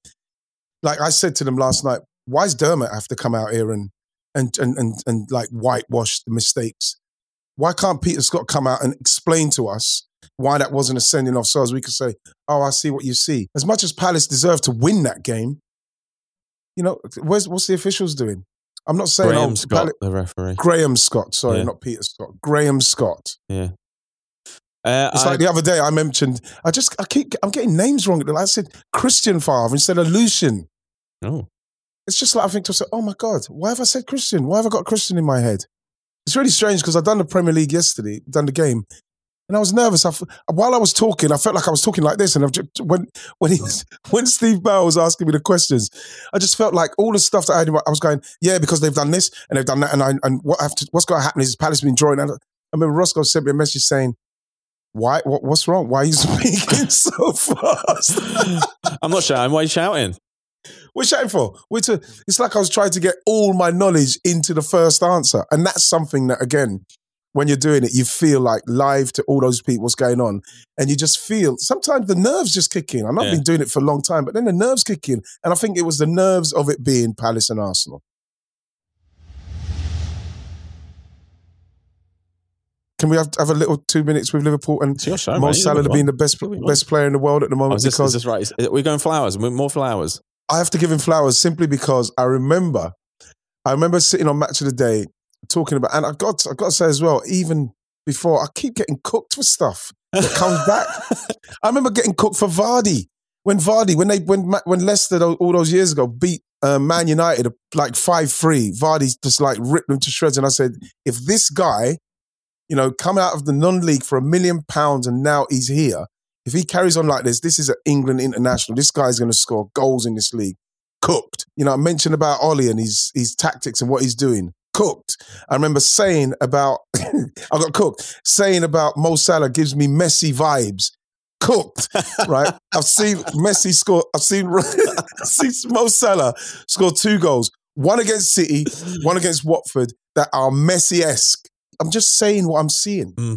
Speaker 5: like I said to them last night, why does Dermot have to come out here and and and and, and like whitewash the mistakes? Why can't Peter Scott come out and explain to us why that wasn't a sending off so as we could say, oh, I see what you see. As much as Palace deserved to win that game, you know, where's what's the officials doing? I'm not saying
Speaker 4: Graham
Speaker 5: oh,
Speaker 4: Scott,
Speaker 5: Palace-
Speaker 4: the referee.
Speaker 5: Graham Scott, sorry,
Speaker 4: Yeah.
Speaker 5: not Peter Scott. Graham Scott.
Speaker 4: Yeah. Uh,
Speaker 5: It's
Speaker 4: I-
Speaker 5: like the other day I mentioned, I just I keep I'm getting names wrong. I said Christian Favre instead of Lucien.
Speaker 4: oh,
Speaker 5: It's just like I think to myself, oh my God, why have I said Christian? Why have I got Christian in my head? It's really strange because I've done the Premier League yesterday, done the game, and I was nervous. I while I was talking, I felt like I was talking like this. And I've just, when when he was, when Steve Bell was asking me the questions, I just felt like all the stuff that I had, I was going, yeah, because they've done this and they've done that, and I, and what have to, what's going to happen is Palace been drawing. I remember Roscoe sent me a message saying, why? What, what's wrong? Why are you speaking so fast?
Speaker 4: I'm not shouting. Why are you shouting?
Speaker 5: We're shouting for. We're to, it's like I was trying to get all my knowledge into the first answer. And that's something that, again, when you're doing it, you feel like live to all those people, what's going on. And you just feel, sometimes the nerves just kick in. I've not
Speaker 4: Yeah.
Speaker 5: been doing it for a long time, but then the nerves kick in. And I think it was the nerves of it being Palace and Arsenal. Can we have, have a little two minutes with Liverpool and
Speaker 4: It's your show,
Speaker 5: Mo. Salah being the best
Speaker 4: Do what you want.
Speaker 5: best player in the world at the
Speaker 4: Oh,
Speaker 5: moment?
Speaker 4: is this,
Speaker 5: because
Speaker 4: right? Are going flowers? More flowers?
Speaker 5: I have to give him flowers simply because I remember, I remember sitting on Match of the Day talking about, and I got, I got to say as well, even before, I keep getting cooked for stuff that comes back. I remember getting cooked for Vardy when Vardy, when they, when when Leicester all those years ago beat uh, Man United like five three, Vardy just like ripped them to shreds, and I said, if this guy, you know, come out of the non-league for a million pounds and now he's here. If he carries on like this, this is an England international. This guy's going to score goals in this league. Cooked. You know, I mentioned about Ollie and his his tactics and what he's doing. Cooked. I remember saying about I got cooked. Saying about Mo Salah gives me Messi vibes. Cooked, right? I've seen Messi score. I've seen, I've seen Mo Salah score two goals. One against City, one against Watford that are Messi esque. I'm just saying what I'm seeing. Hmm.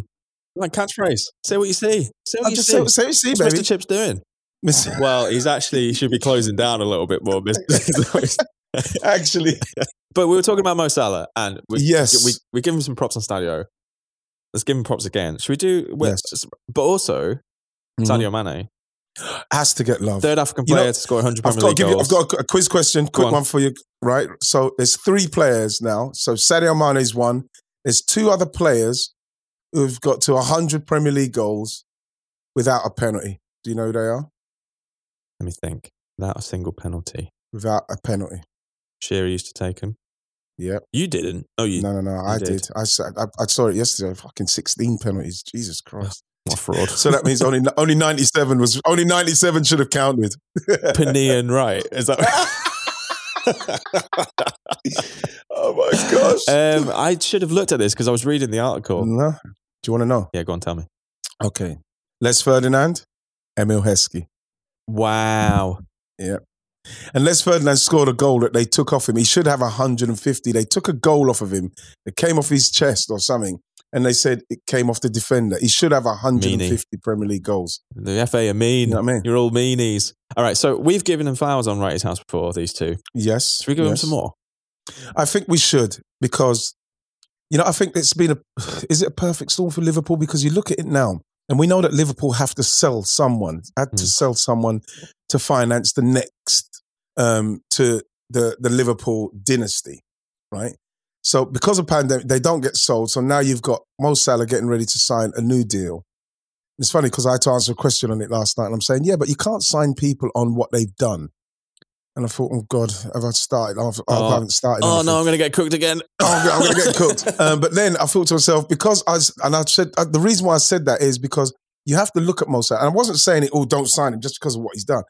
Speaker 4: Like catchphrase. Say what you see. Say what you
Speaker 5: just
Speaker 4: see.
Speaker 5: say, say what you see,
Speaker 4: What's
Speaker 5: baby.
Speaker 4: Mr. Chip's doing? Well, he's actually he should be closing down a little bit more.
Speaker 5: Actually,
Speaker 4: but we were talking about Mo Salah, and we,
Speaker 5: Yes.
Speaker 4: we we give him some props on Sadio. Let's give him props again. Should we do?
Speaker 5: Yes.
Speaker 4: But also
Speaker 5: Mhm.
Speaker 4: Sadio Mané,
Speaker 5: has to get love.
Speaker 4: third African
Speaker 5: You know,
Speaker 4: player to score 100
Speaker 5: I've
Speaker 4: Premier
Speaker 5: got to
Speaker 4: League
Speaker 5: give you.
Speaker 4: goals.
Speaker 5: I've got a, a quiz question, quick
Speaker 4: on.
Speaker 5: one for you. Right. So there's three players now. So Sadio Mané's one. There's two other players who've got to 100 Premier League goals without a penalty. Do you know who they are?
Speaker 4: Let me think. Without a single penalty,
Speaker 5: Without a penalty.
Speaker 4: Shearer used to take him.
Speaker 5: Yep.
Speaker 4: You didn't. Oh, you.
Speaker 5: No, no, no. I
Speaker 4: did.
Speaker 5: did. I, saw- I, I saw it yesterday. Fucking 16 penalties. Jesus Christ.
Speaker 4: What fraud.
Speaker 5: So that means only only 97 was only 97 should have counted.
Speaker 4: Panian right. Is that?
Speaker 5: oh my gosh.
Speaker 4: um, I should have looked at this because I was reading the article.
Speaker 5: no. Do you want to know?
Speaker 4: Yeah, go on, tell me.
Speaker 5: Okay. Les Ferdinand, Emile Heskey.
Speaker 4: Wow.
Speaker 5: And Les Ferdinand scored a goal that they took off him. He should have 150. They took a goal off of him. It came off his chest or something. And they said it came off the defender. He should have 150 Premier League goals.
Speaker 4: The FA are mean.
Speaker 5: You know what I mean?
Speaker 4: You're all meanies. All right, so we've given them flowers on Wrighty's house before, these two.
Speaker 5: Yes.
Speaker 4: Should we give them some more?
Speaker 5: I think we should because, you know, I think it's been a. Is it a perfect storm for Liverpool? Because you look at it now, and we know that Liverpool have to sell someone, had to
Speaker 4: Mm.
Speaker 5: sell someone to finance the next um, to the the Liverpool dynasty, right? So because of pandemic, they don't get sold. So now you've got Mo Salah getting ready to sign a new deal. It's funny because I had to answer a question on it last night, and I'm saying, yeah, but you can't sign people on what they've done. And I thought, oh God, have I started? I've, I
Speaker 4: Oh.
Speaker 5: haven't started.
Speaker 4: Oh
Speaker 5: anything.
Speaker 4: no, I'm going to get cooked again.
Speaker 5: Oh, I'm, going to get cooked. Um, but then I thought to myself, because I and I said, uh, the reason why I said that is because you have to look at Mo Salah. And I wasn't saying it, oh, don't sign him just because of what he's done.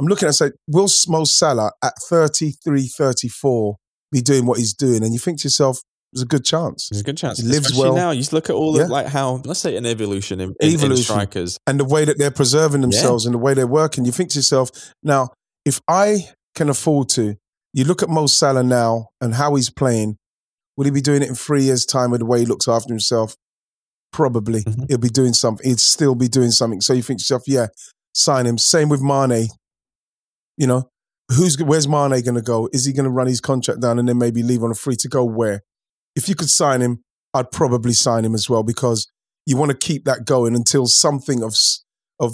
Speaker 5: I'm looking at say, will Mo Salah at 33, 34 be doing what he's doing? And you think to yourself, there's a good chance.
Speaker 4: There's a good chance.
Speaker 5: He lives
Speaker 4: Especially
Speaker 5: well.
Speaker 4: now. You just look at all
Speaker 5: Yeah.
Speaker 4: of like how let's say an evolution in, in, in
Speaker 5: Evolution.
Speaker 4: strikers.
Speaker 5: And the way that they're preserving themselves and the way they're working, you think to yourself, now, if I can afford to, you look at Mo Salah now and how he's playing, will he be doing it in three years' time with the way he looks after himself? Probably.
Speaker 4: Mhm.
Speaker 5: He'll be doing something. He'd still be doing something. So you think to yourself, yeah, sign him. Same with Mané. You know, who's where's Mané going to go? Is he going to run his contract down and then maybe leave on a free to go? Where? If you could sign him, I'd probably sign him as well because you want to keep that going until something of of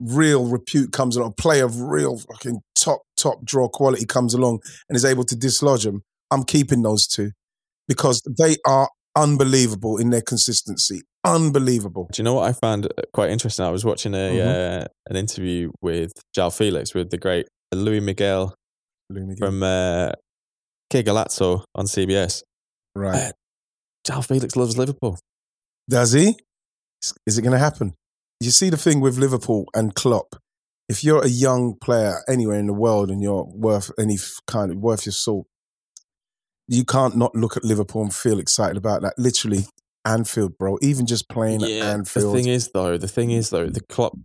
Speaker 5: real repute comes along, a player of real fucking top top draw quality comes along and is able to dislodge him. I'm keeping those two because they are unbelievable in their consistency. Unbelievable.
Speaker 4: Do you know what I found uh, quite interesting? I was watching a
Speaker 5: Mhm.
Speaker 4: uh, an interview with João Félix with the great Luis Miguel from uh, Golazo on CBS.
Speaker 5: right.
Speaker 4: João Félix loves Liverpool.
Speaker 5: Does he? Is it going to happen? You see the thing with Liverpool and Klopp. If you're a young player anywhere in the world and you're worth any kind of worth your salt, you can't not look at Liverpool and feel excited about that. Literally, Anfield, bro. Even just playing at Anfield.
Speaker 4: The thing is, though, the thing is, though, the Klopp,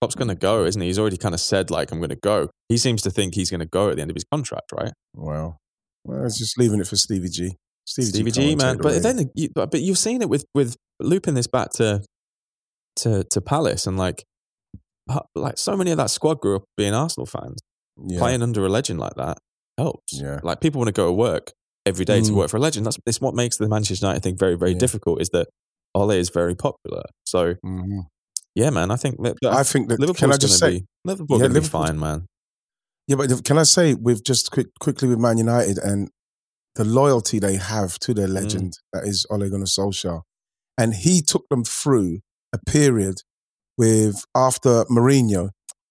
Speaker 4: Klopp's going to go, isn't he? He's already kind of said, like, I'm going to go. He seems to think he's going to go at the end of his contract, right?
Speaker 5: wow. Well, it's just leaving it for Stevie G. Stevie,
Speaker 4: Stevie
Speaker 5: come
Speaker 4: G, man. But then, you, but you've seen it with with looping this back to to to Palace and like like so many of that squad grew up being Arsenal fans.
Speaker 5: yeah.
Speaker 4: Playing under a legend like that helps.
Speaker 5: Yeah.
Speaker 4: Like people want to go to work every day to
Speaker 5: Mm.
Speaker 4: work for a legend. That's it's what makes the Manchester United thing very very
Speaker 5: Yeah.
Speaker 4: difficult. Is that Ole is very popular. So
Speaker 5: Mhm.
Speaker 4: yeah, man. I think that, that
Speaker 5: I think that.
Speaker 4: Liverpool's
Speaker 5: Can I just
Speaker 4: gonna
Speaker 5: say?
Speaker 4: be, Liverpool's
Speaker 5: Yeah,
Speaker 4: gonna be fine, man.
Speaker 5: Yeah, but can I say with just quick, quickly with Man United and the loyalty they have to their legend that is Ole Gunnar Solskjaer, and he took them through a period with after Mourinho,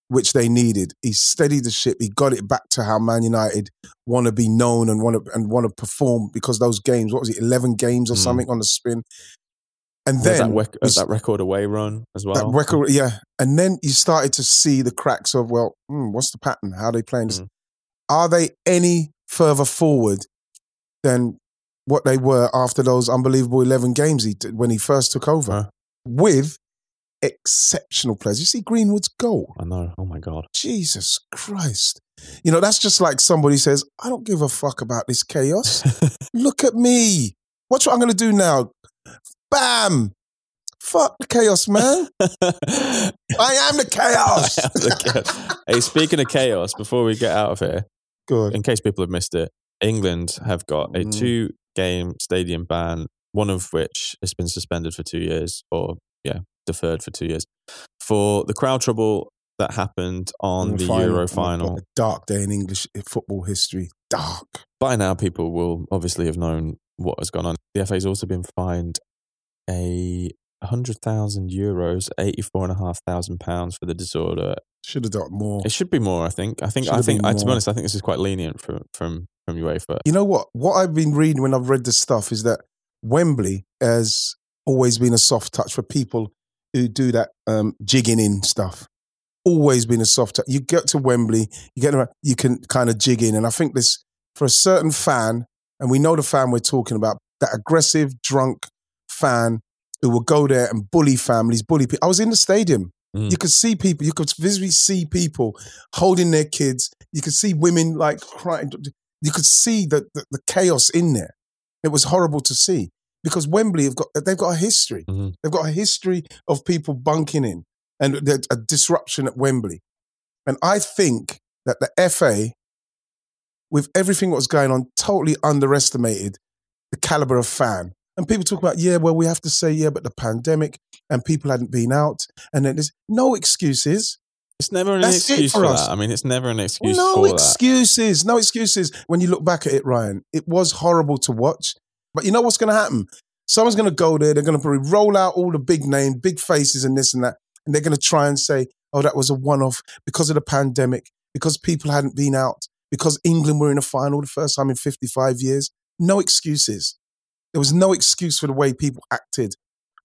Speaker 5: which they needed. He steadied the ship. He got it back to how Man United want to be known and want to and want to perform because those games, what was it, eleven games or
Speaker 4: Mm.
Speaker 5: something on the spin, and
Speaker 4: There's
Speaker 5: then
Speaker 4: that, rec- that record away run as well.
Speaker 5: that record, yeah. And then you started to see the cracks of, well, hmm, what's the pattern? How are they playing this?
Speaker 4: Mm.
Speaker 5: Are they any further forward than what they were after those unbelievable 11 games he did when he first took over
Speaker 4: Huh.
Speaker 5: With exceptional players? You see Greenwood's goal.
Speaker 4: I know. Oh my god.
Speaker 5: Jesus Christ. You know, that's just like somebody says, I don't give a fuck about this chaos. Look at me. Watch what I'm going to do now. Bam. Fuck the chaos, man. I am the chaos.
Speaker 4: The chaos. hey, speaking of chaos, before we get out of here,
Speaker 5: Good.
Speaker 4: in case people have missed it, England have got a
Speaker 5: Mm.
Speaker 4: two game stadium ban, one of which has been suspended for two years, or yeah, deferred for two years, for the crowd trouble that happened on the Euro
Speaker 5: Oh,
Speaker 4: final.
Speaker 5: A dark day in English eh, football history. Dark.
Speaker 4: By now, people will obviously have known what has gone on. The FA's also been fined a hundred thousand euros, eighty four and a half thousand pounds for the disorder.
Speaker 5: Should have done more.
Speaker 4: It should be more, I think. I think.
Speaker 5: Should
Speaker 4: I think. I, to be honest, I think this is quite lenient from from from UEFA.
Speaker 5: You know what? What I've been reading when I've read this stuff is that Wembley has always been a soft touch for people who do that um, jigging in stuff. Always been a soft touch. You get to Wembley, you get around, you can kind of jig in, and I think this for a certain fan, and we know the fan we're talking about, that aggressive, drunk fan who will go there and bully families, bully people. I was in the stadium.
Speaker 4: Mm.
Speaker 5: You could see people, you could visibly see people holding their kids. You could see women like crying. You could see the, the, the chaos in there. It was horrible to see because Wembley have got they've got a history.
Speaker 4: Mhm.
Speaker 5: They've got a history of people bunking in and a disruption at Wembley. And I think that the FA with everything that was going on, totally underestimated the caliber of fan. And people talk about, yeah, well, we have to say, yeah, but the pandemic and people hadn't been out. And then there's no excuses.
Speaker 4: It's never an
Speaker 5: That's
Speaker 4: excuse
Speaker 5: for
Speaker 4: for,
Speaker 5: us.
Speaker 4: that. I mean, it's never an excuse
Speaker 5: no
Speaker 4: for that.
Speaker 5: excuses. No excuses. When you look back at it, Ryan, it was horrible to watch. But you know what's going to happen? Someone's going to go there. They're going to probably roll out all the big name, big faces, and this and that. And they're going to try and say, oh, that was a one off because of the pandemic, because people hadn't been out, because England were in a final the first time in 55 years. No excuses. There was no excuse for the way people acted.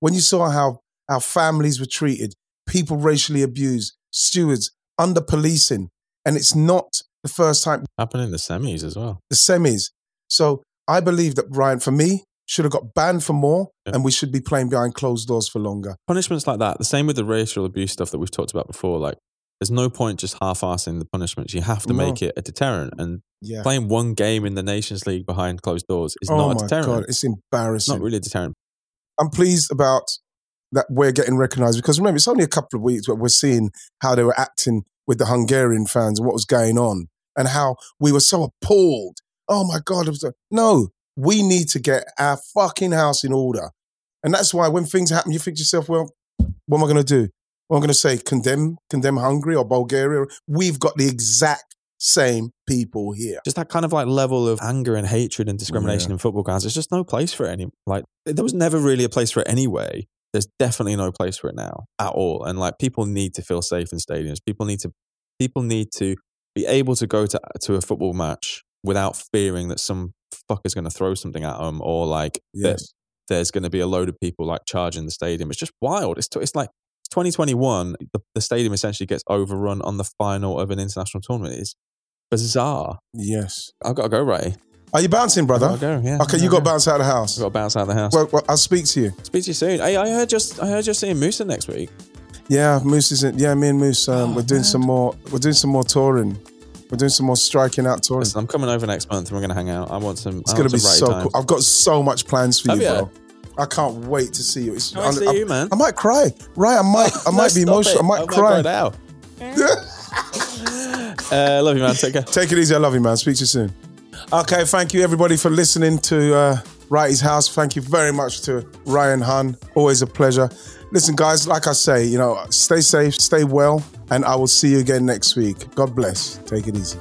Speaker 5: When you saw how our families were treated, people racially abused, stewards under policing, and it's not the first time
Speaker 4: Happened in the semis as well.
Speaker 5: the semis. So I believe that Ryan, for me, should have got banned for more,
Speaker 4: Yeah.
Speaker 5: and we should be playing behind closed doors for longer.
Speaker 4: Punishments like that. The same with the racial abuse stuff that we've talked about before. Like, there's no point just half-assing the punishments. You have to
Speaker 5: No.
Speaker 4: make it a deterrent. And
Speaker 5: Yeah.
Speaker 4: playing one game in the Nations League behind closed doors is
Speaker 5: oh
Speaker 4: not a deterrent.
Speaker 5: god, it's
Speaker 4: It's
Speaker 5: embarrassing.
Speaker 4: not really a deterrent.
Speaker 5: I'm pleased about that we're getting recognised because remember, it's only a couple of weeks, but we're seeing how they were acting with the Hungarian fans and what was going on, and how we were so appalled. Oh my god! It was a- no, we need to get our fucking house in order, and that's why when things happen, you think to yourself, well, what am I going to do? What am I going to say? Condemn, condemn Hungary or Bulgaria? We've got the exact same people here.
Speaker 4: Just that kind of like level of anger and hatred and discrimination in football grounds. There's just no place for it any. Like, there was never really a place for it anyway. There's definitely no place for it now at all. And like, people need to feel safe in stadiums. People need to, people need to be able to go to to a football match without fearing that some fucker's going to throw something at them or like
Speaker 5: Yes.
Speaker 4: there's going to be a load of people like charging the stadium. It's just wild. It's, it's like 2021. The, the stadium essentially gets overrun on the final of an international tournament. It's bizarre.
Speaker 5: Yes.
Speaker 4: I've got to go, Ray.
Speaker 5: Are you bouncing, brother?
Speaker 4: I've got to go, yeah.
Speaker 5: Okay, you got to bounce out of the house.
Speaker 4: I've got to bounce out of the house.
Speaker 5: Well, well, I'll speak to you.
Speaker 4: Speak to you soon. Hey, I heard just I heard you're seeing Musa next week.
Speaker 5: Yeah, Moose isn't. Yeah, me and Moose, um,
Speaker 4: Oh,
Speaker 5: we're doing
Speaker 4: man.
Speaker 5: some more. We're doing some more touring. We're doing some more striking out touring.
Speaker 4: Listen, I'm coming over next month and we're going to hang out. I want some.
Speaker 5: It's gonna be so
Speaker 4: time.
Speaker 5: cool. I've got so much plans for you, bro. I can't wait to see you. It's,
Speaker 4: I wanna see
Speaker 5: I,
Speaker 4: you, man.
Speaker 5: I might cry. Right, I might. I
Speaker 4: No,
Speaker 5: might be emotional.
Speaker 4: it.
Speaker 5: I might
Speaker 4: I
Speaker 5: cry.
Speaker 4: now. uh, love you, man. Take care.
Speaker 5: Take it easy. I love you, man. Speak to you soon. Okay, thank you everybody for listening to uh, Wrighty's House. Thank you very much to Ryan Hunn. Always a pleasure. Listen, guys, like I say, you know, stay safe, stay well, and I will see you again next week. God bless. Take it easy.